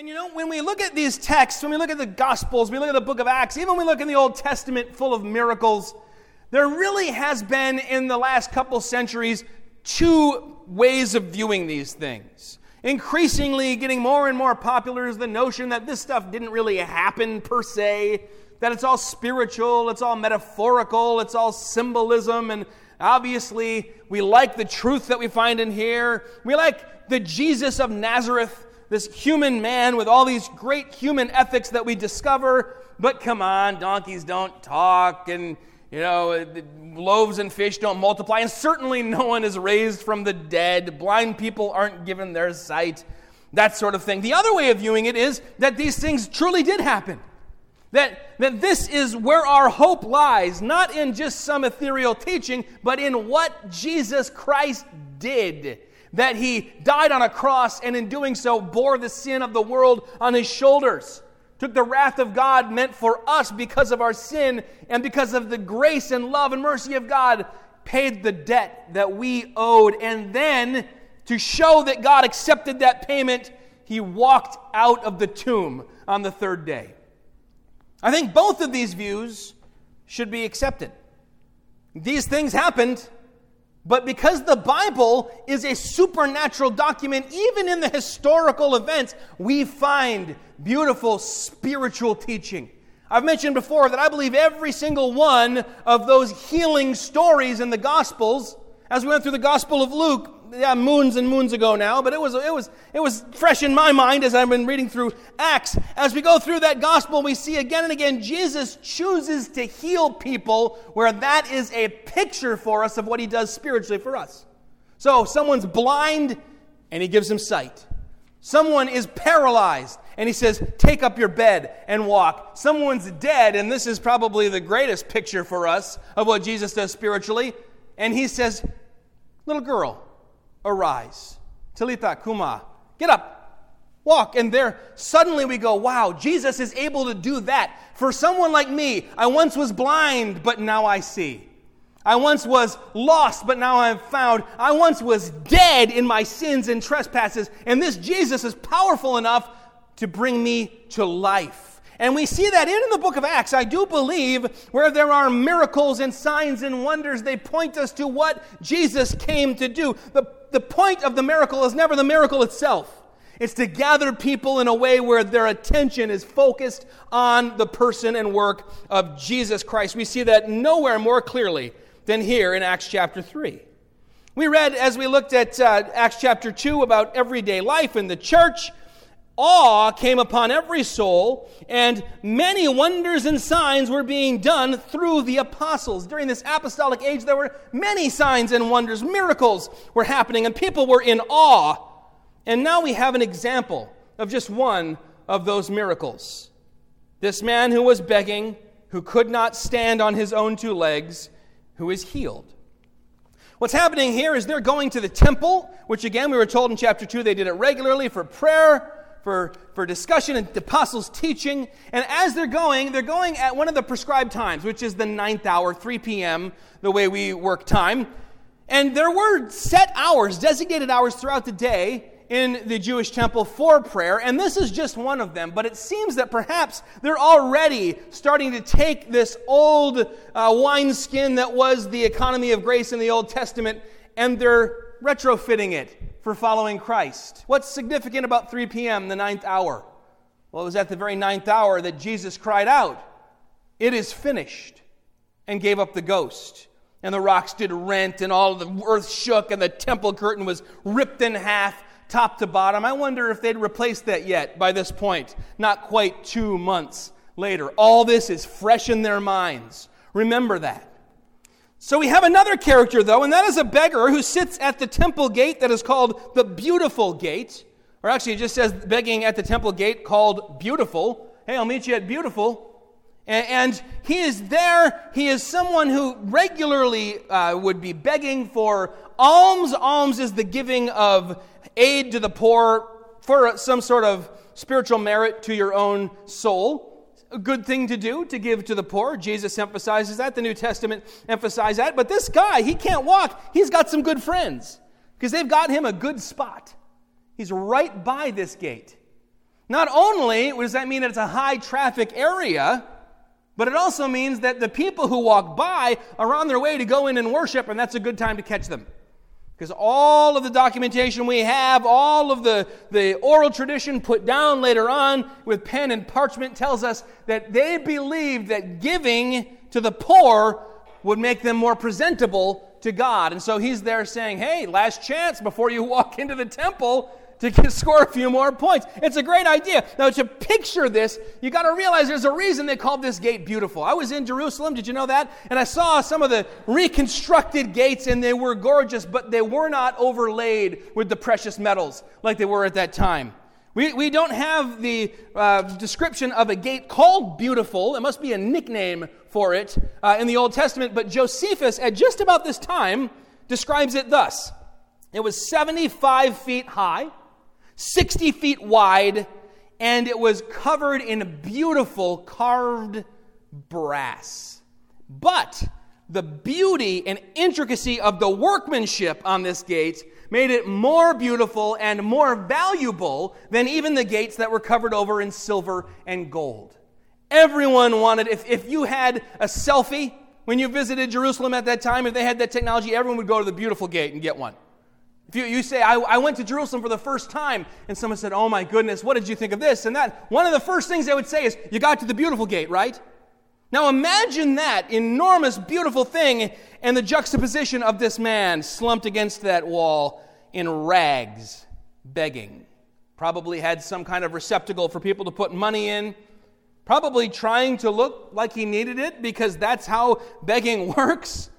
And you know, when we look at these texts, when we look at the Gospels, we look at the book of Acts, even when we look in the Old Testament full of miracles, there really has been in the last couple centuries two ways of viewing these things. Increasingly getting more and more popular is the notion that this stuff didn't really happen per se, that it's all spiritual, it's all metaphorical, it's all symbolism, and obviously we like the truth that we find in here. We like the Jesus of Nazareth this human man with all these great human ethics that we discover. But come on, donkeys don't talk, and you know, loaves and fish don't multiply, and certainly no one is raised from the dead. Blind people aren't given their sight, that sort of thing. The other way of viewing it is that these things truly did happen. That, that this is where our hope lies, not in just some ethereal teaching, but in what Jesus Christ did that he died on a cross and in doing so bore the sin of the world on his shoulders. Took the wrath of God meant for us because of our sin and because of the grace and love and mercy of God, paid the debt that we owed. And then, to show that God accepted that payment, he walked out of the tomb on the third day. I think both of these views should be accepted. These things happened but because the Bible is a supernatural document, even in the historical events, we find beautiful spiritual teaching. I've mentioned before that I believe every single one of those healing stories in the Gospels, as we went through the Gospel of Luke, yeah, moons and moons ago now, but it was, it, was, it was fresh in my mind as I've been reading through Acts. As we go through that gospel, we see again and again Jesus chooses to heal people where that is a picture for us of what he does spiritually for us. So, someone's blind and he gives them sight. Someone is paralyzed and he says, Take up your bed and walk. Someone's dead, and this is probably the greatest picture for us of what Jesus does spiritually. And he says, Little girl, arise. Talitha kuma. Get up. Walk. And there, suddenly we go, wow, Jesus is able to do that. For someone like me, I once was blind, but now I see. I once was lost, but now I'm found. I once was dead in my sins and trespasses, and this Jesus is powerful enough to bring me to life. And we see that in the book of Acts, I do believe, where there are miracles and signs and wonders, they point us to what Jesus came to do. The, the point of the miracle is never the miracle itself. It's to gather people in a way where their attention is focused on the person and work of Jesus Christ. We see that nowhere more clearly than here in Acts chapter 3. We read as we looked at uh, Acts chapter 2 about everyday life in the church awe came upon every soul, and many wonders and signs were being done through the apostles. During this apostolic age, there were many signs and wonders, miracles were happening, and people were in awe. And now we have an example of just one of those miracles. This man who was begging, who could not stand on his own two legs, who is healed. What's happening here is they're going to the temple, which again we were told in chapter 2 they did it regularly for prayer for, for discussion and the apostles' teaching. And as they're going, they're going at one of the prescribed times, which is the ninth hour, 3 p.m., the way we work time. And there were set hours, designated hours throughout the day in the Jewish temple for prayer, and this is just one of them. But it seems that perhaps they're already starting to take this old uh, wineskin that was the economy of grace in the Old Testament and they're retrofitting it for following Christ. What's significant about 3 p.m., the ninth hour? Well, it was at the very ninth hour that Jesus cried out, It is finished, and gave up the ghost. And the rocks did rent, and all the earth shook, and the temple curtain was ripped in half, top to bottom. I wonder if they'd replaced that yet by this point, not quite two months later. All this is fresh in their minds. Remember that. So we have another character, though, and that is a beggar who sits at the temple gate that is called the Beautiful Gate. Or actually, it just says begging at the temple gate called Beautiful. Hey, I'll meet you at Beautiful. And, he is there. He is someone who regularly uh, would be begging for alms. Alms is the giving of aid to the poor for some sort of spiritual merit to your own soul a good thing to do to give to the poor. Jesus emphasizes that. The New Testament emphasizes that. But this guy, he can't walk. He's got some good friends because they've got him a good spot. He's right by this gate. Not only does that mean that it's a high traffic area, but it also means that the people who walk by are on their way to go in and worship, and that's a good time to catch them. Because all of the documentation we have, all of the, the oral tradition put down later on with pen and parchment tells us that they believed that giving to the poor would make them more presentable to God. And so he's there saying, hey, last chance before you walk into the temple to score a few more points. It's a great idea. Now, to picture this, you got to realize there's a reason they called this gate beautiful. I was in Jerusalem, did you know that? And I saw some of the reconstructed gates, and they were gorgeous, but they were not overlaid with the precious metals like they were at that time. We, we don't have the uh, description of a gate called beautiful. It must be a nickname for it uh, in the Old Testament, but Josephus, at just about this time, describes it thus It was 75 feet high 60 feet wide, and it was covered in beautiful carved brass. But the beauty and intricacy of the workmanship on this gate made it more beautiful and more valuable than even the gates that were covered over in silver and gold. Everyone wanted, if, if you had a selfie when you visited Jerusalem at that time, if they had that technology, everyone would go to the beautiful gate and get one. If you, you say, I, I went to Jerusalem for the first time, and someone said, Oh my goodness, what did you think of this and that? One of the first things they would say is, You got to the beautiful gate, right? Now imagine that enormous, beautiful thing and the juxtaposition of this man slumped against that wall in rags, begging. Probably had some kind of receptacle for people to put money in. Probably trying to look like he needed it because that's how begging works.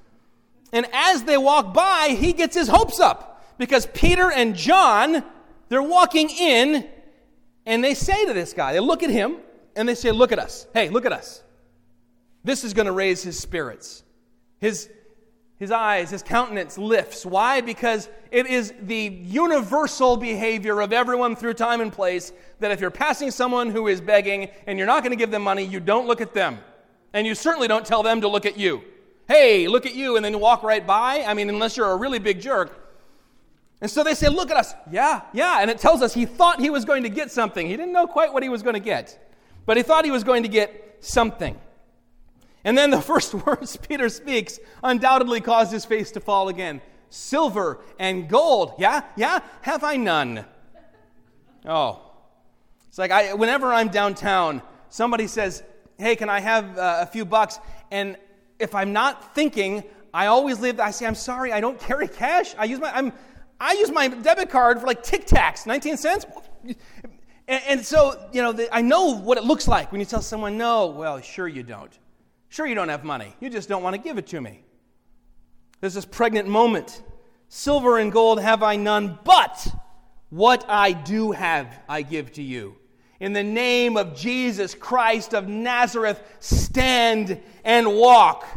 And as they walk by, he gets his hopes up because Peter and John, they're walking in and they say to this guy, they look at him and they say, Look at us. Hey, look at us. This is going to raise his spirits. His, his eyes, his countenance lifts. Why? Because it is the universal behavior of everyone through time and place that if you're passing someone who is begging and you're not going to give them money, you don't look at them. And you certainly don't tell them to look at you. Hey, look at you, and then you walk right by. I mean, unless you're a really big jerk. And so they say, Look at us. Yeah, yeah. And it tells us he thought he was going to get something. He didn't know quite what he was going to get, but he thought he was going to get something. And then the first words Peter speaks undoubtedly caused his face to fall again. Silver and gold. Yeah, yeah. Have I none? Oh. It's like I, whenever I'm downtown, somebody says, Hey, can I have uh, a few bucks? And if I'm not thinking, I always leave, I say, I'm sorry, I don't carry cash. I use my, I'm, I use my debit card for like Tic Tacs, 19 cents. And, and so, you know, the, I know what it looks like when you tell someone, no, well, sure you don't. Sure you don't have money. You just don't want to give it to me. There's this pregnant moment. Silver and gold have I none, but what I do have I give to you. In the name of Jesus Christ of Nazareth, stand and walk.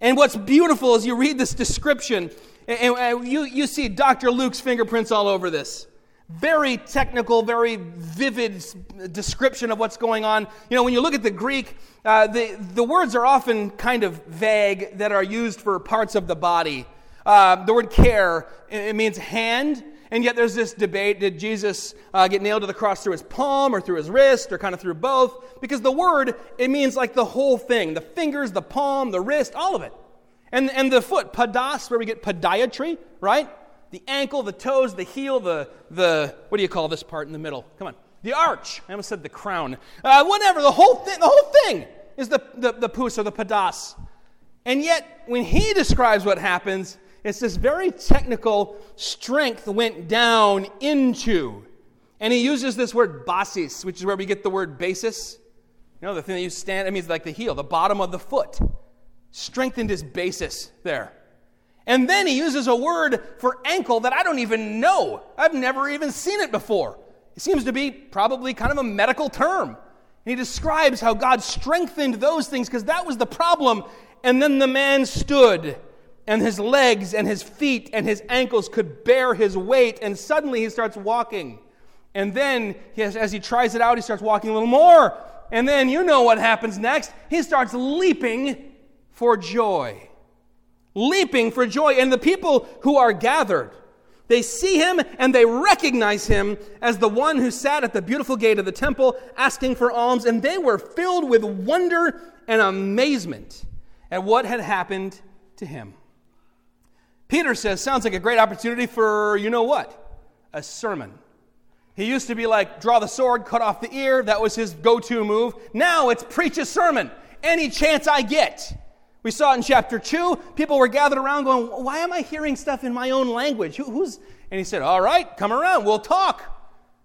And what's beautiful as you read this description and you, you see Dr. Luke's fingerprints all over this. Very technical, very vivid description of what's going on. You know, when you look at the Greek, uh, the, the words are often kind of vague that are used for parts of the body. Uh, the word cheir, it means hand, and yet there's this debate did Jesus uh, get nailed to the cross through his palm or through his wrist or kind of through both? Because the word, it means like the whole thing the fingers, the palm, the wrist, all of it. And, and the foot, podos, where we get podiatry, right? The ankle, the toes, the heel, the, the, what do you call this part in the middle? Come on. The arch. I almost said the crown. Uh, whatever, the whole thing, the whole thing is the, the, the pous or the podos. And yet, when he describes what happens, it's this very technical strength went down into. And he uses this word basis, which is where we get the word basis. You know, the thing that you stand, it means like the heel, the bottom of the foot strengthened his basis there. And then he uses a word for ankle that I don't even know. I've never even seen it before. It seems to be probably kind of a medical term. And he describes how God strengthened those things because that was the problem. And then the man stood, and his legs and his feet and his ankles could bear his weight. And suddenly he starts walking. And then, as he tries it out, he starts walking a little more. And then you know what happens next. He starts leaping for joy, leaping for joy. And the people who are gathered, They see him and they recognize him as the one who sat at the beautiful gate of the temple asking for alms, and they were filled with wonder and amazement at what had happened to him. Peter says, Sounds like a great opportunity for, you know what? A sermon. He used to be like, draw the sword, cut off the ear. That was his go to move. Now it's preach a sermon any chance I get. We saw in chapter 2. People were gathered around going, Why am I hearing stuff in my own language? Who, who's. And he said, All right, come around, we'll talk.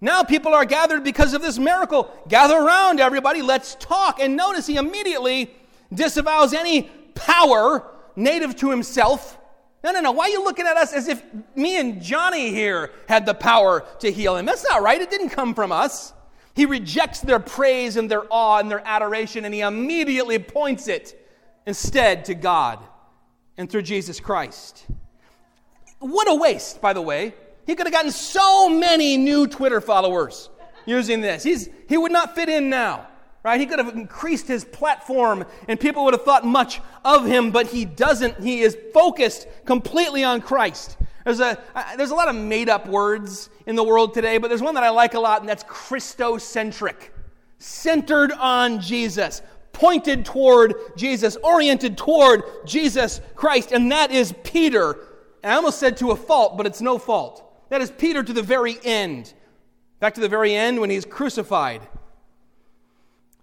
Now people are gathered because of this miracle. Gather around, everybody, let's talk. And notice he immediately disavows any power native to himself. No, no, no. Why are you looking at us as if me and Johnny here had the power to heal him? That's not right. It didn't come from us. He rejects their praise and their awe and their adoration, and he immediately points it instead to God and through Jesus Christ. What a waste, by the way. He could have gotten so many new Twitter followers using this. He's, he would not fit in now, right? He could have increased his platform and people would have thought much of him, but he doesn't. He is focused completely on Christ. There's a, there's a lot of made up words in the world today, but there's one that I like a lot, and that's Christocentric. Centered on Jesus, pointed toward Jesus, oriented toward Jesus Christ, and that is Peter. And I almost said to a fault, but it's no fault. That is Peter to the very end. Back to the very end when he's crucified.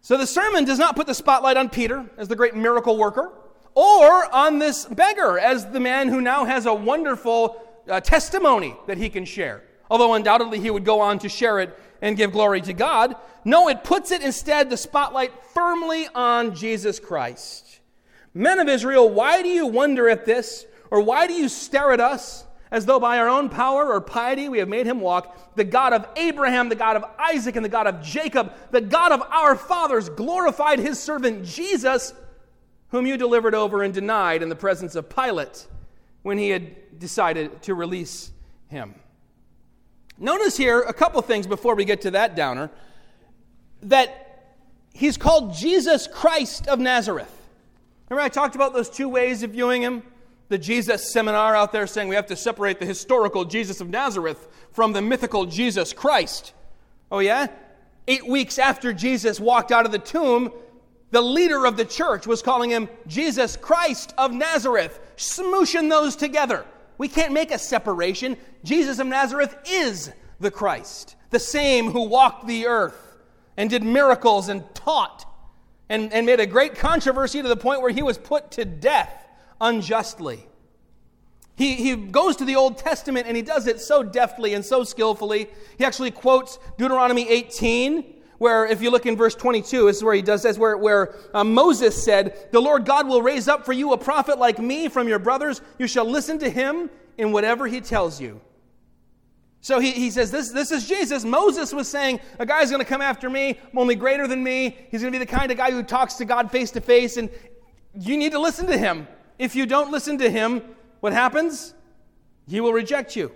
So the sermon does not put the spotlight on Peter as the great miracle worker or on this beggar as the man who now has a wonderful uh, testimony that he can share. Although undoubtedly he would go on to share it and give glory to God. No, it puts it instead the spotlight firmly on Jesus Christ. Men of Israel, why do you wonder at this? Or why do you stare at us as though by our own power or piety we have made him walk? The God of Abraham, the God of Isaac, and the God of Jacob, the God of our fathers, glorified his servant Jesus, whom you delivered over and denied in the presence of Pilate when he had decided to release him. Notice here a couple things before we get to that downer that he's called Jesus Christ of Nazareth. Remember, I talked about those two ways of viewing him? The Jesus seminar out there saying we have to separate the historical Jesus of Nazareth from the mythical Jesus Christ. Oh, yeah? Eight weeks after Jesus walked out of the tomb, the leader of the church was calling him Jesus Christ of Nazareth, smooshing those together. We can't make a separation. Jesus of Nazareth is the Christ, the same who walked the earth and did miracles and taught and, and made a great controversy to the point where he was put to death unjustly. He, he goes to the Old Testament and he does it so deftly and so skillfully. He actually quotes Deuteronomy 18 where if you look in verse 22 this is where he does this where, where uh, moses said the lord god will raise up for you a prophet like me from your brothers. You shall listen to him in whatever he tells you. So he, he says this, this is jesus. Moses was saying a guy's going to come after me only greater than me. He's going to be the kind of guy who talks to god face to face and you need to listen to him. If you don't listen to him what happens? He will reject you.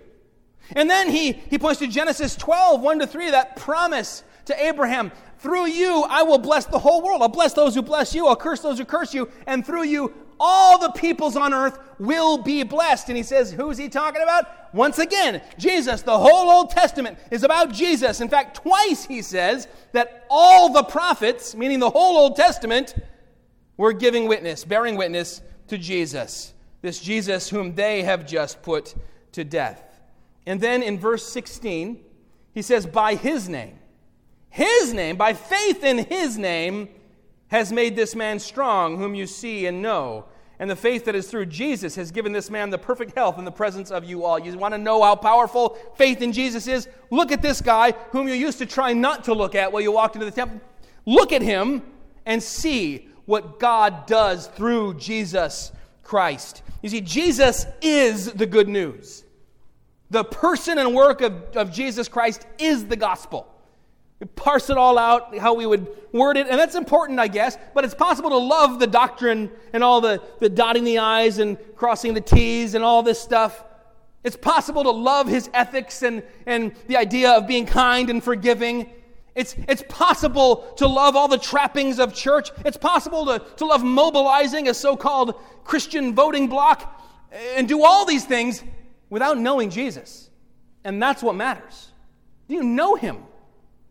And then he, he points to genesis 12 1 to 3 that promise to Abraham, Through you, I will bless the whole world. I'll bless those who bless you. I'll curse those who curse you. And through you, all the peoples on earth will be blessed. And he says, Who's he talking about? Once again, Jesus. The whole Old Testament is about Jesus. In fact, twice he says that all the prophets, meaning the whole Old Testament, were giving witness, bearing witness to Jesus. This Jesus whom they have just put to death. And then in verse 16, he says, By his name. His name, by faith in His name, has made this man strong, whom you see and know. And the faith that is through Jesus has given this man the perfect health in the presence of you all. You want to know how powerful faith in Jesus is? Look at this guy whom you used to try not to look at while you walked into the temple. Look at him and see what God does through Jesus Christ. You see, Jesus is the good news. The person and work of, of Jesus Christ is the gospel. Parse it all out, how we would word it, and that's important, I guess, but it's possible to love the doctrine and all the, the dotting the I's and crossing the T's and all this stuff. It's possible to love his ethics and, and the idea of being kind and forgiving. It's, it's possible to love all the trappings of church. It's possible to, to love mobilizing a so called Christian voting bloc and do all these things without knowing Jesus. And that's what matters. Do you know him?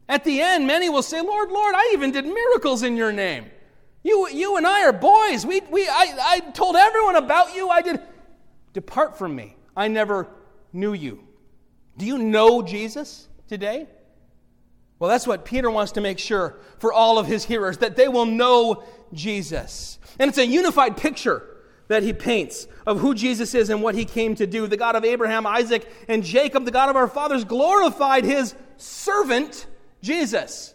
At the end, many will say, Lord, Lord, I even did miracles in your name. You, you and I are boys. We, we, I, I told everyone about you. I did. Depart from me. I never knew you. Do you know Jesus today? Well, that's what Peter wants to make sure for all of his hearers that they will know Jesus. And it's a unified picture that he paints of who Jesus is and what he came to do. The God of Abraham, Isaac, and Jacob, the God of our fathers, glorified his servant, Jesus.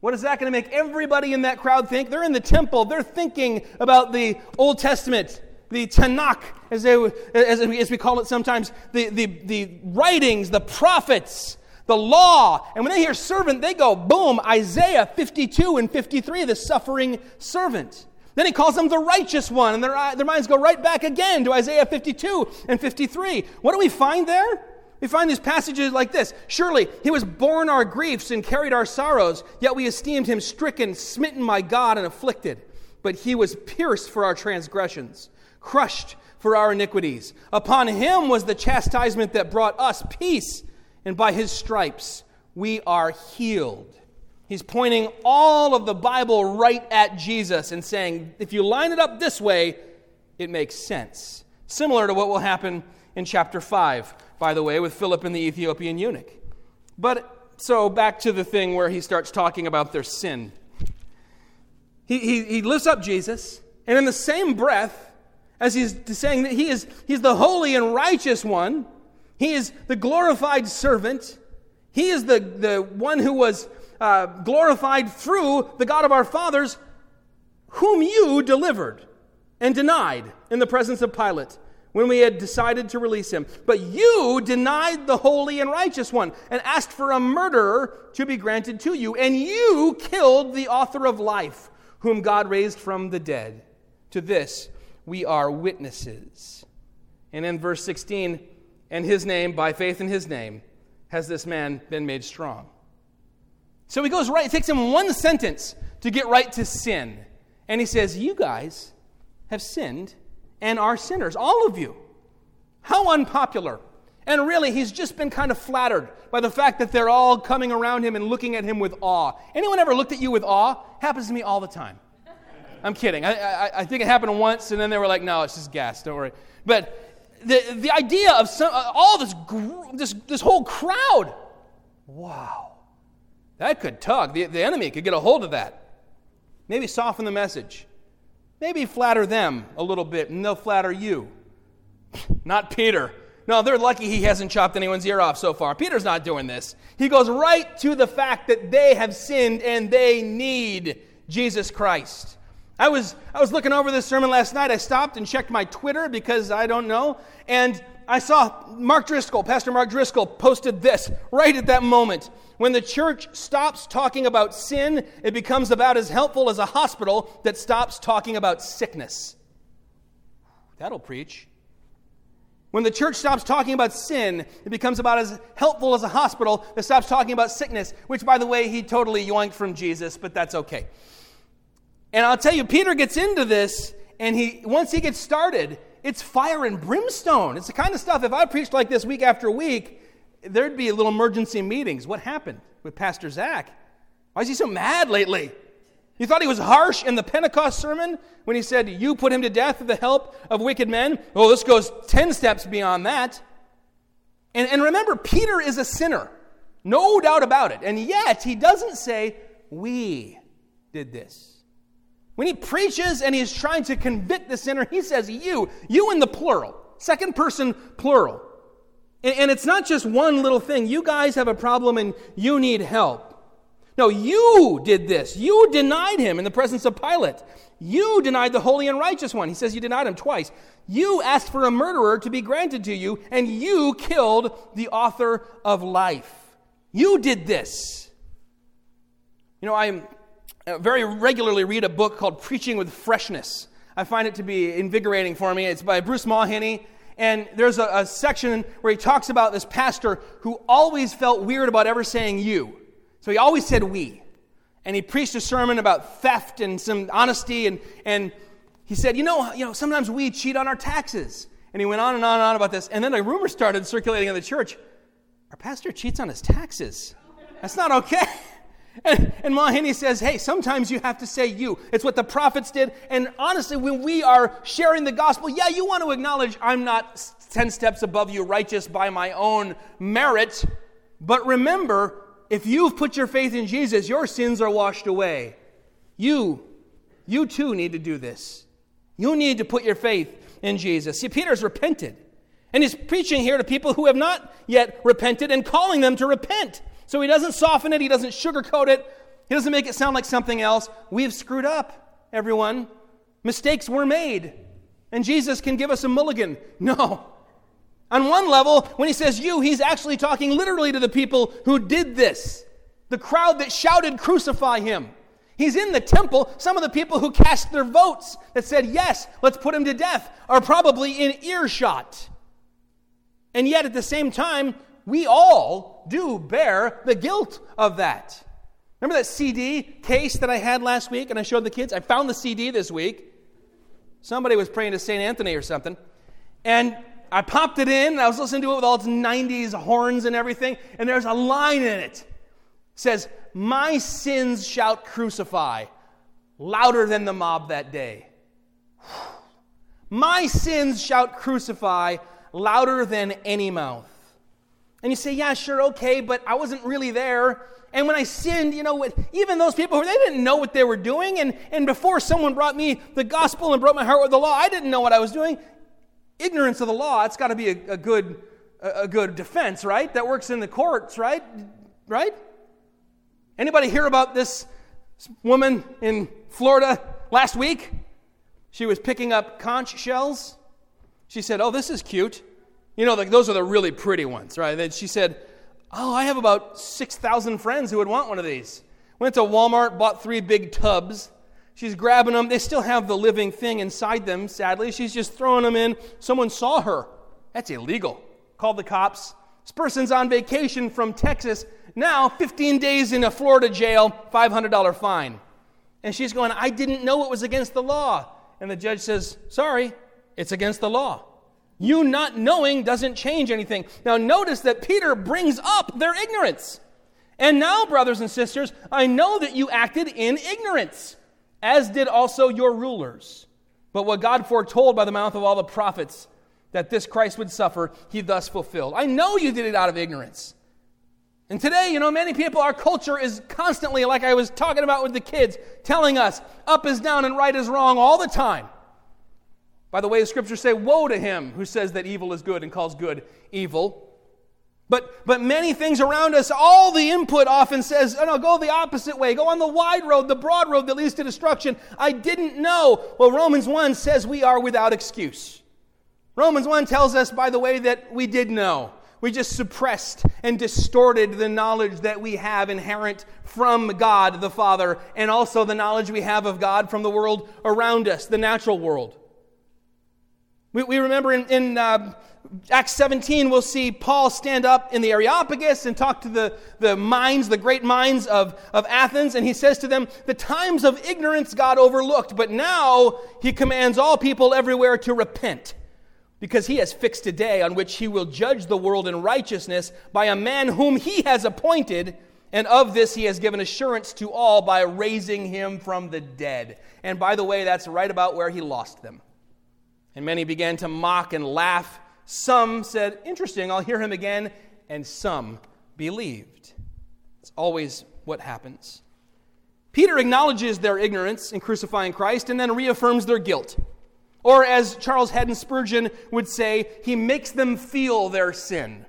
What is that going to make everybody in that crowd think? They're in the temple, they're thinking about the Old Testament the Tanakh, as, they, as, as we call it sometimes, the, the, the writings, the prophets, the law. And when they hear servant, they go, boom, Isaiah 52 and 53, the suffering servant. Then he calls them the righteous one, and their, their minds go right back again to Isaiah 52 and 53. What do we find there? We find these passages like this Surely he was born our griefs and carried our sorrows, yet we esteemed him stricken, smitten by God, and afflicted. But he was pierced for our transgressions crushed for our iniquities. Upon him was the chastisement that brought us peace, and by his stripes we are healed. He's pointing all of the Bible right at Jesus and saying, if you line it up this way, it makes sense. Similar to what will happen in chapter 5, by the way, with Philip and the Ethiopian eunuch. But so back to the thing where he starts talking about their sin. He, he, he lifts up Jesus, and in the same breath, as he's saying that he is he's the holy and righteous one. He is the glorified servant. He is the, the one who was uh, glorified through the God of our fathers, whom you delivered and denied in the presence of Pilate when we had decided to release him. But you denied the holy and righteous one and asked for a murderer to be granted to you. And you killed the author of life, whom God raised from the dead. To this we are witnesses. And in verse 16, and his name, by faith in his name, has this man been made strong. So he goes right, it takes him one sentence to get right to sin. And he says, You guys have sinned and are sinners, all of you. How unpopular. And really, he's just been kind of flattered by the fact that they're all coming around him and looking at him with awe. Anyone ever looked at you with awe? Happens to me all the time. I'm kidding. I, I, I, think it happened once, and then they were like, no, it's just gas. Don't worry. But the, the idea of some, uh, all this, this, this whole crowd, wow, that could tug. The, the enemy could get a hold of that. Maybe soften the message. Maybe flatter them a little bit, and they'll flatter you. Not Peter. No, they're lucky he hasn't chopped anyone's ear off so far. Peter's not doing this. He goes right to the fact that they have sinned and they need Jesus Christ. I was, I was looking over this sermon last night. I stopped and checked my Twitter because I don't know. And I saw Mark Driscoll, Pastor Mark Driscoll, posted this right at that moment. When the church stops talking about sin, it becomes about as helpful as a hospital that stops talking about sickness. That'll preach. When the church stops talking about sin, it becomes about as helpful as a hospital that stops talking about sickness, which, by the way, he totally yoinked from Jesus, but that's okay. And I'll tell you, Peter gets into this, and he once he gets started, it's fire and brimstone. It's the kind of stuff, if I preached like this week after week, there'd be little emergency meetings. What happened with Pastor Zach? Why is he so mad lately? You thought he was harsh in the Pentecost sermon when he said, You put him to death with the help of wicked men? Well, this goes 10 steps beyond that. And, and remember, Peter is a sinner. No doubt about it. And yet, he doesn't say, We did this. When he preaches and he's trying to convict the sinner, he says you, you in the plural, second person plural. And, and it's not just one little thing. You guys have a problem and you need help. No, you did this. You denied him in the presence of Pilate. You denied the holy and righteous one. He says you denied him twice. You asked for a murderer to be granted to you, and you killed the author of life. You did this. You know, I'm Uh, very regularly read a book called Preaching with Freshness. I find it to be invigorating for me. It's by Bruce Mawhinney. And there's a, a, section where he talks about this pastor who always felt weird about ever saying you. So he always said we. And he preached a sermon about theft and some honesty. And, and he said, you know, you know, sometimes we cheat on our taxes. And he went on and on and on about this. And then a rumor started circulating in the church. Our pastor cheats on his taxes. That's not okay. And, and Mawhinney says, hey, sometimes you have to say you. It's what the prophets did. And honestly, when we are sharing the gospel, yeah, you want to acknowledge I'm not 10 steps above you, righteous by my own merit. But remember, if you've put your faith in Jesus, your sins are washed away. You, you too need to do this. You need to put your faith in Jesus. See, Peter's repented. And he's preaching here to people who have not yet repented and calling them to repent. So he doesn't soften it, he doesn't sugarcoat it, he doesn't make it sound like something else. We've screwed up, everyone. Mistakes were made. And Jesus can give us a mulligan. No. On one level, when he says you, he's actually talking literally to the people who did this, the crowd that shouted, Crucify him. He's in the temple. Some of the people who cast their votes that said, Yes, let's put him to death, are probably in earshot. And yet, at the same time, we all do bear the guilt of that. Remember that CD case that I had last week and I showed the kids? I found the CD this week. Somebody was praying to St. Anthony or something. And I popped it in and I was listening to it with all its 90s horns and everything. And there's a line in it. it says, My sins shout crucify louder than the mob that day. My sins shout crucify louder than any mouth. And you say, yeah, sure, okay, but I wasn't really there. And when I sinned, you know, even those people, they didn't know what they were doing. And, and before someone brought me the gospel and broke my heart with the law, I didn't know what I was doing. Ignorance of the law, it's got to be a, a, good, a, a good defense, right? That works in the courts, right? Right? Anybody hear about this woman in Florida last week? She was picking up conch shells. She said, Oh, this is cute. You know, like those are the really pretty ones, right? Then she said, Oh, I have about 6,000 friends who would want one of these. Went to Walmart, bought three big tubs. She's grabbing them. They still have the living thing inside them, sadly. She's just throwing them in. Someone saw her. That's illegal. Called the cops. This person's on vacation from Texas. Now, 15 days in a Florida jail, $500 fine. And she's going, I didn't know it was against the law. And the judge says, Sorry, it's against the law. You not knowing doesn't change anything. Now, notice that Peter brings up their ignorance. And now, brothers and sisters, I know that you acted in ignorance, as did also your rulers. But what God foretold by the mouth of all the prophets that this Christ would suffer, he thus fulfilled. I know you did it out of ignorance. And today, you know, many people, our culture is constantly, like I was talking about with the kids, telling us up is down and right is wrong all the time. By the way, the scriptures say, Woe to him who says that evil is good and calls good evil. But, but many things around us, all the input often says, oh, no, go the opposite way. Go on the wide road, the broad road that leads to destruction. I didn't know. Well, Romans 1 says we are without excuse. Romans 1 tells us, by the way, that we did know. We just suppressed and distorted the knowledge that we have inherent from God the Father, and also the knowledge we have of God from the world around us, the natural world. We, we remember in, in uh, Acts 17, we'll see Paul stand up in the Areopagus and talk to the, the minds, the great minds of, of Athens, and he says to them, The times of ignorance God overlooked, but now he commands all people everywhere to repent, because he has fixed a day on which he will judge the world in righteousness by a man whom he has appointed, and of this he has given assurance to all by raising him from the dead. And by the way, that's right about where he lost them. And many began to mock and laugh. Some said, Interesting, I'll hear him again. And some believed. It's always what happens. Peter acknowledges their ignorance in crucifying Christ and then reaffirms their guilt. Or, as Charles Haddon Spurgeon would say, he makes them feel their sin.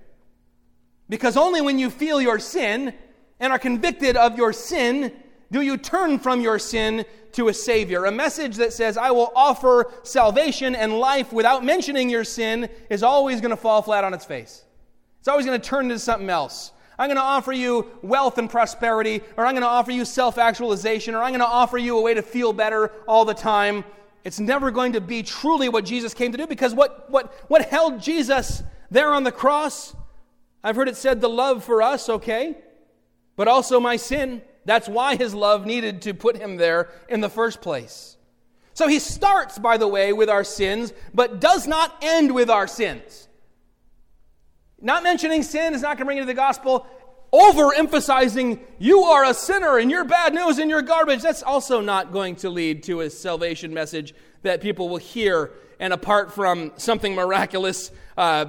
Because only when you feel your sin and are convicted of your sin do you turn from your sin to a Savior? A message that says, I will offer salvation and life without mentioning your sin is always going to fall flat on its face. It's always going to turn into something else. I'm going to offer you wealth and prosperity, or I'm going to offer you self actualization, or I'm going to offer you a way to feel better all the time. It's never going to be truly what Jesus came to do because what, what, what held Jesus there on the cross? I've heard it said the love for us, okay, but also my sin. That's why his love needed to put him there in the first place. So he starts, by the way, with our sins, but does not end with our sins. Not mentioning sin is not going to bring you to the gospel. Overemphasizing you are a sinner and you're bad news and you're garbage, that's also not going to lead to a salvation message that people will hear. And apart from something miraculous, uh,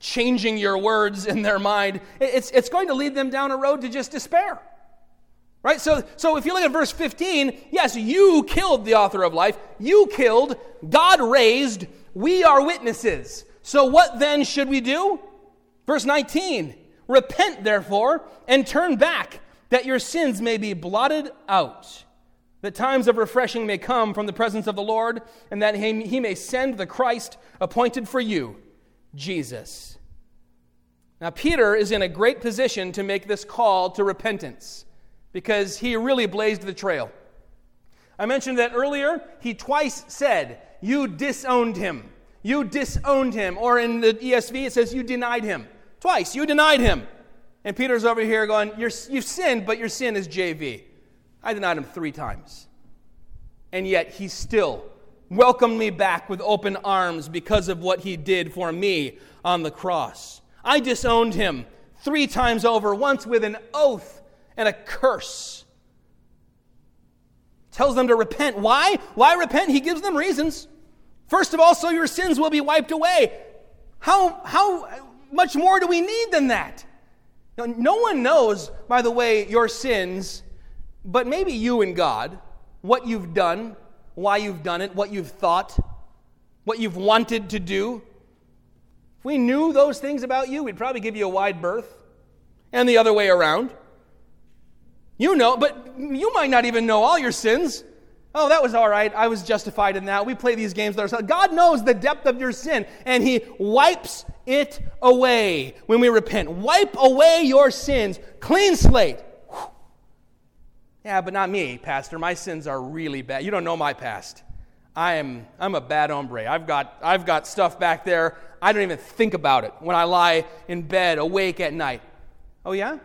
changing your words in their mind, it's, it's going to lead them down a road to just despair. Right? So, so if you look at verse 15, yes, you killed the author of life. You killed, God raised, we are witnesses. So what then should we do? Verse 19 Repent, therefore, and turn back, that your sins may be blotted out, that times of refreshing may come from the presence of the Lord, and that he, he may send the Christ appointed for you, Jesus. Now, Peter is in a great position to make this call to repentance because he really blazed the trail. I mentioned that earlier. He twice said, You disowned him. You disowned him. Or in the ESV, it says, You denied him. Twice. You denied him. And Peter's over here going, You're, You've sinned, but your sin is JV. I denied him three times. And yet he still welcomed me back with open arms because of what he did for me on the cross. I disowned him three times over, once with an oath and a curse. Tells them to repent. Why? Why repent? He gives them reasons. First of all, so your sins will be wiped away. How, how much more do we need than that? Now, no one knows, by the way, your sins, but maybe you and God, what you've done, why you've done it, what you've thought, what you've wanted to do. If we knew those things about you, we'd probably give you a wide berth. And the other way around. You know, but you might not even know all your sins. Oh, that was all right. I was justified in that. We play these games ourselves. God knows the depth of your sin, and He wipes it away when we repent. Wipe away your sins. Clean slate. Yeah, but not me, Pastor. My sins are really bad. You don't know my past. I am I'm a bad hombre. I've got I've got stuff back there. I don't even think about it when I lie in bed awake at night. Oh yeah?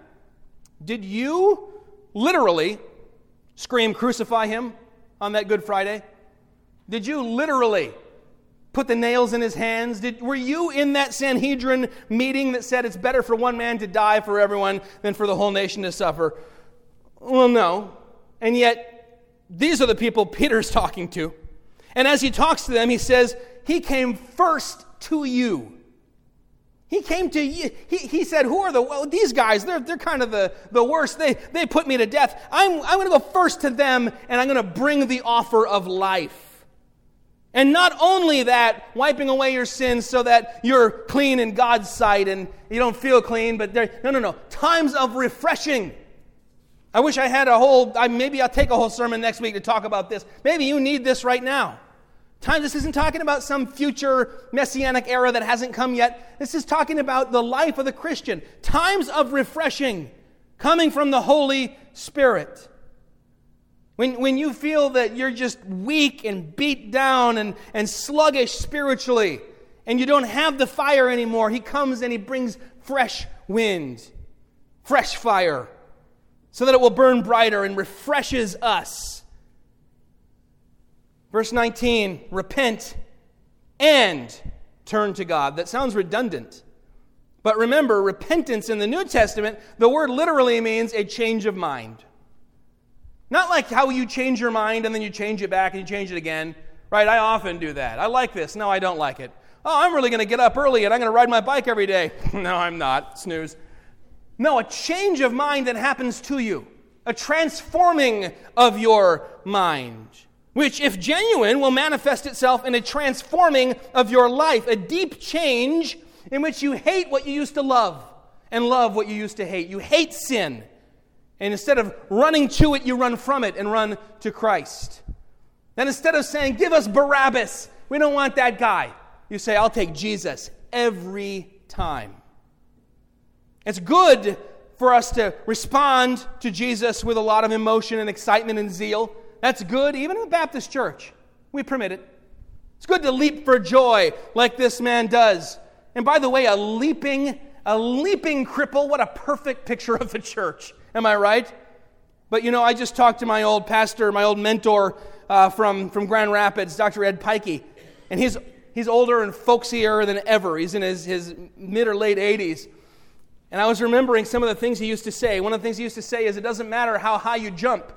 Did you literally scream crucify him on that Good Friday? Did you literally put the nails in his hands? Did, were you in that Sanhedrin meeting that said it's better for one man to die for everyone than for the whole nation to suffer? Well, no. And yet, these are the people Peter's talking to. And as he talks to them, he says, He came first to you. He came to you. He, he said, Who are the, well, these guys? They're, they're kind of the, the worst. They, they put me to death. I'm, I'm going to go first to them and I'm going to bring the offer of life. And not only that, wiping away your sins so that you're clean in God's sight and you don't feel clean, but no, no, no. Times of refreshing. I wish I had a whole, I, maybe I'll take a whole sermon next week to talk about this. Maybe you need this right now. Time, this isn't talking about some future messianic era that hasn't come yet. This is talking about the life of the Christian. Times of refreshing coming from the Holy Spirit. When, when you feel that you're just weak and beat down and, and sluggish spiritually, and you don't have the fire anymore, He comes and He brings fresh wind, fresh fire, so that it will burn brighter and refreshes us. Verse 19, repent and turn to God. That sounds redundant. But remember, repentance in the New Testament, the word literally means a change of mind. Not like how you change your mind and then you change it back and you change it again. Right? I often do that. I like this. No, I don't like it. Oh, I'm really going to get up early and I'm going to ride my bike every day. no, I'm not. Snooze. No, a change of mind that happens to you, a transforming of your mind which, if genuine, will manifest itself in a transforming of your life, a deep change in which you hate what you used to love and love what you used to hate. You hate sin. And instead of running to it, you run from it and run to Christ. Then instead of saying, Give us Barabbas, we don't want that guy, you say, I'll take Jesus every time. It's good for us to respond to Jesus with a lot of emotion and excitement and zeal. That's good, even in the Baptist church. We permit it. It's good to leap for joy like this man does. And by the way, a leaping, a leaping cripple, what a perfect picture of the church. Am I right? But you know, I just talked to my old pastor, my old mentor uh, from, from Grand Rapids, Dr. Ed Pikey, and he's he's older and folksier than ever. He's in his, his mid or late 80s. And I was remembering some of the things he used to say. One of the things he used to say is it doesn't matter how high you jump,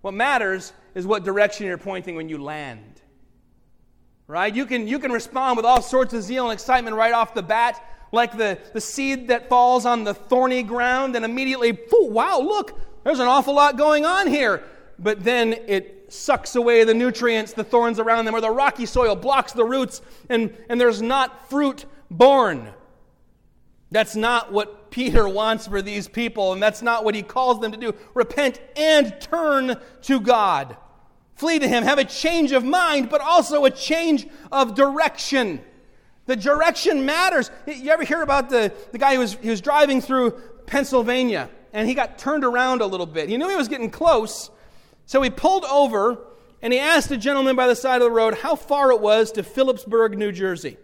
what matters is what direction you're pointing when you land. Right? You can, you can respond with all sorts of zeal and excitement right off the bat, like the, the seed that falls on the thorny ground, and immediately, wow, look, there's an awful lot going on here. But then it sucks away the nutrients, the thorns around them, or the rocky soil blocks the roots, and, and there's not fruit born. That's not what Peter wants for these people, and that's not what he calls them to do. Repent and turn to God. Flee to him, have a change of mind, but also a change of direction. The direction matters. You ever hear about the, the guy who was, he was driving through Pennsylvania and he got turned around a little bit? He knew he was getting close, so he pulled over and he asked a gentleman by the side of the road how far it was to Phillipsburg, New Jersey.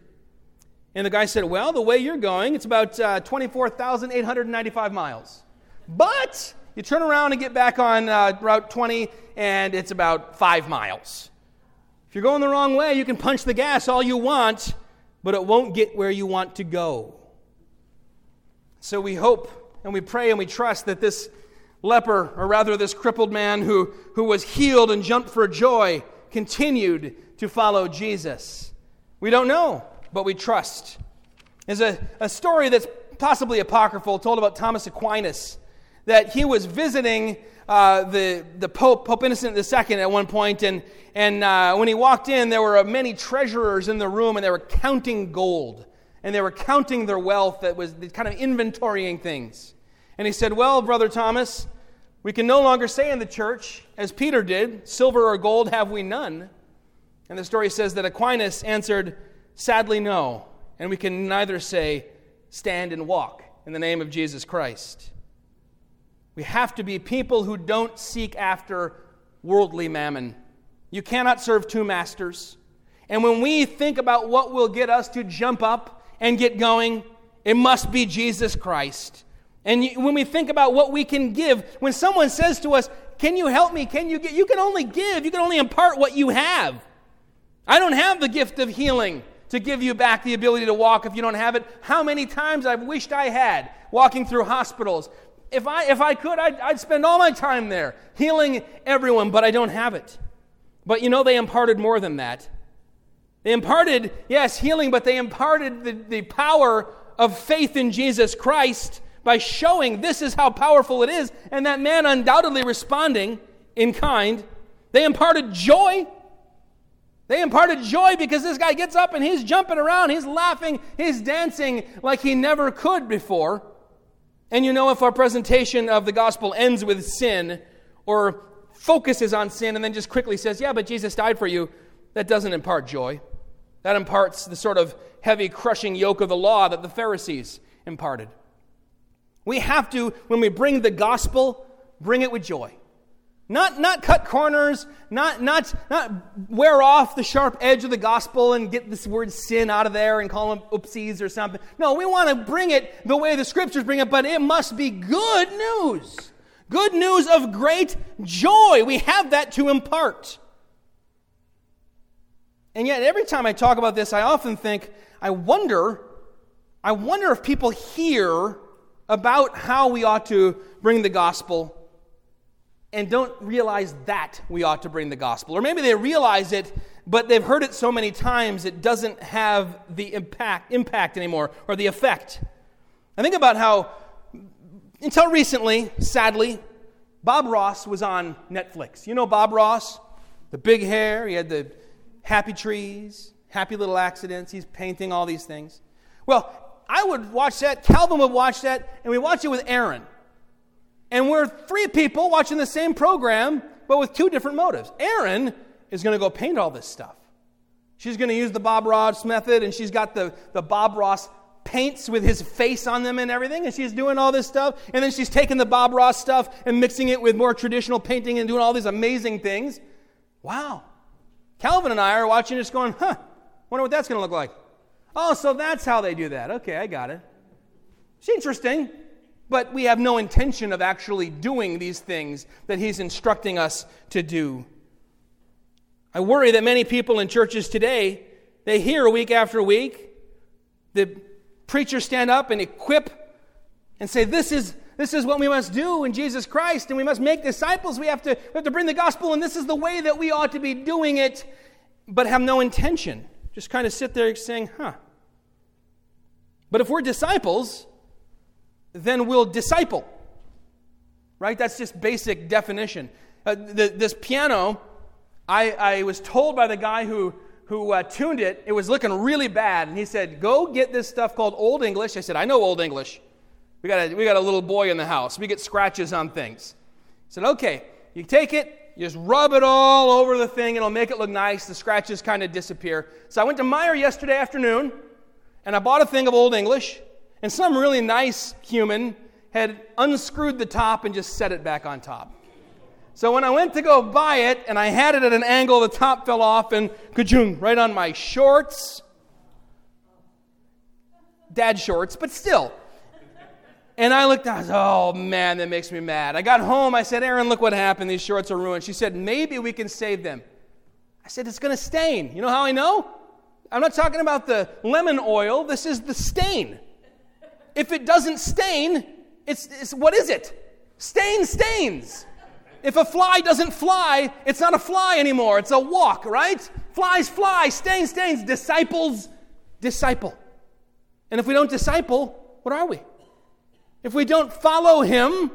And the guy said, Well, the way you're going, it's about uh, 24,895 miles. But you turn around and get back on uh, Route 20, and it's about five miles. If you're going the wrong way, you can punch the gas all you want, but it won't get where you want to go. So we hope and we pray and we trust that this leper, or rather this crippled man who, who was healed and jumped for joy, continued to follow Jesus. We don't know but we trust. There's a, a story that's possibly apocryphal told about Thomas Aquinas that he was visiting uh, the, the Pope, Pope Innocent II, at one point, and, and uh, when he walked in, there were many treasurers in the room, and they were counting gold, and they were counting their wealth that was kind of inventorying things. And he said, Well, Brother Thomas, we can no longer say in the church, as Peter did, silver or gold have we none. And the story says that Aquinas answered, Sadly, no. And we can neither say, stand and walk in the name of Jesus Christ. We have to be people who don't seek after worldly mammon. You cannot serve two masters. And when we think about what will get us to jump up and get going, it must be Jesus Christ. And when we think about what we can give, when someone says to us, Can you help me? Can you get? You can only give, you can only impart what you have. I don't have the gift of healing to give you back the ability to walk if you don't have it. How many times I've wished I had walking through hospitals. If I, if I could, I'd, I'd spend all my time there healing everyone, but I don't have it. But you know, they imparted more than that. They imparted, yes, healing, but they imparted the, the power of faith in Jesus Christ by showing this is how powerful it is, and that man undoubtedly responding in kind. They imparted joy they imparted joy because this guy gets up and he's jumping around, he's laughing, he's dancing like he never could before. And you know, if our presentation of the gospel ends with sin or focuses on sin and then just quickly says, Yeah, but Jesus died for you, that doesn't impart joy. That imparts the sort of heavy, crushing yoke of the law that the Pharisees imparted. We have to, when we bring the gospel, bring it with joy. Not, not cut corners, not, not, not wear off the sharp edge of the gospel and get this word sin out of there and call them oopsies or something. No, we want to bring it the way the scriptures bring it, but it must be good news. Good news of great joy. We have that to impart. And yet, every time I talk about this, I often think, I wonder, I wonder if people hear about how we ought to bring the gospel and don't realize that we ought to bring the gospel. Or maybe they realize it, but they've heard it so many times it doesn't have the impact, impact anymore or the effect. I think about how, until recently, sadly, Bob Ross was on Netflix. You know Bob Ross? The big hair, he had the happy trees, happy little accidents, he's painting all these things. Well, I would watch that, Calvin would watch that, and we watch it with Erin. And we're three people watching the same program, but with two different motives. Erin is going to go paint all this stuff. She's going to use the Bob Ross method, and she's got the, the Bob Ross paints with his face on them and everything, and she's doing all this stuff. And then she's taking the Bob Ross stuff and mixing it with more traditional painting and doing all these amazing things. Wow. Calvin and I are watching this going, huh, wonder what that's going to look like. Oh, so that's how they do that. Okay, I got it. It's interesting but we have no intention of actually doing these things that he's instructing us to do. I worry that many people in churches today they hear week after week. The preachers stand up and equip and say, This is, this is what we must do in Jesus Christ, and we must make disciples. We have, to, we have to bring the gospel, and this is the way that we ought to be doing it, but have no intention. Just kind of sit there saying, Huh. But if we're disciples, then we'll disciple. Right? That's just basic definition. Uh, the, this piano, I, I was told by the guy who who uh, tuned it, it was looking really bad. And he said, Go get this stuff called Old English. I said, I know Old English. We got, a, we got a little boy in the house. We get scratches on things. He said, Okay, you take it, you just rub it all over the thing, it'll make it look nice. The scratches kind of disappear. So I went to Meijer yesterday afternoon, and I bought a thing of Old English, and some really nice human had unscrewed the top and just set it back on top. So when I went to go buy it and I had it at an angle, the top fell off and kajung, right on my shorts. Dad shorts, but still. And I looked I said, oh man, that makes me mad. I got home, I said, Erin, look what happened. These shorts are ruined. She said, maybe we can save them. I said, it's to stain. You know how I know? I'm not talking about the lemon oil. This is the stain. If it doesn't stain, it's, it's what is it? Stain stains. If a fly doesn't fly, it's not a fly anymore. It's a walk, right? Flies fly, stain stains, disciples disciple. And if we don't disciple, what are we? If we don't follow him,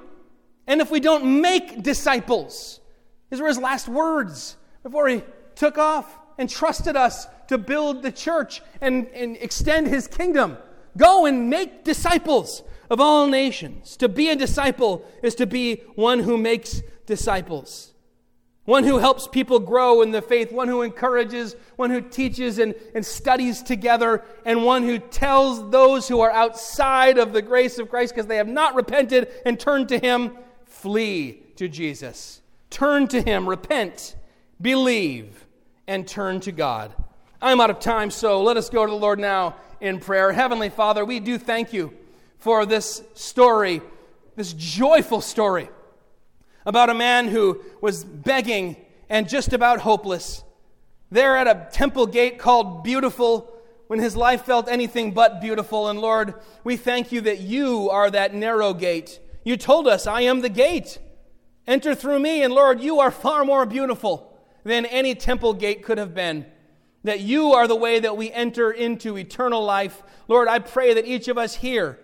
and if we don't make disciples, these were his last words before he took off and trusted us to build the church and, and extend his kingdom. Go and make disciples of all nations. To be a disciple is to be one who makes disciples. One who helps people grow in the faith, one who encourages, one who teaches and, and studies together, and one who tells those who are outside of the grace of Christ because they have not repented and turned to Him, flee to Jesus. Turn to Him, repent, believe, and turn to God. I'm out of time, so let us go to the Lord now in prayer. Heavenly Father, we do thank you for this story, this joyful story about a man who was begging and just about hopeless. There at a temple gate called Beautiful, when his life felt anything but beautiful. And Lord, we thank you that you are that narrow gate. You told us, I am the gate. Enter through me. And Lord, you are far more beautiful than any temple gate could have been. That you are the way that we enter into eternal life. Lord, I pray that each of us here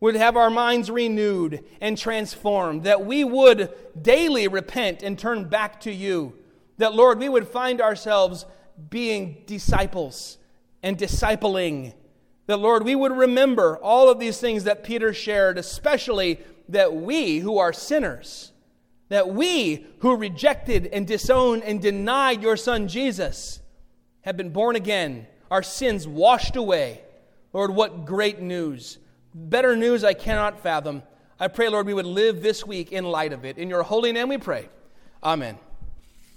would have our minds renewed and transformed, that we would daily repent and turn back to you, that, Lord, we would find ourselves being disciples and discipling, that, Lord, we would remember all of these things that Peter shared, especially that we who are sinners, that we who rejected and disowned and denied your Son Jesus have been born again, our sins washed away. Lord, what great news! Better news I cannot fathom. I pray, Lord, we would live this week in light of it. In your holy name we pray. Amen.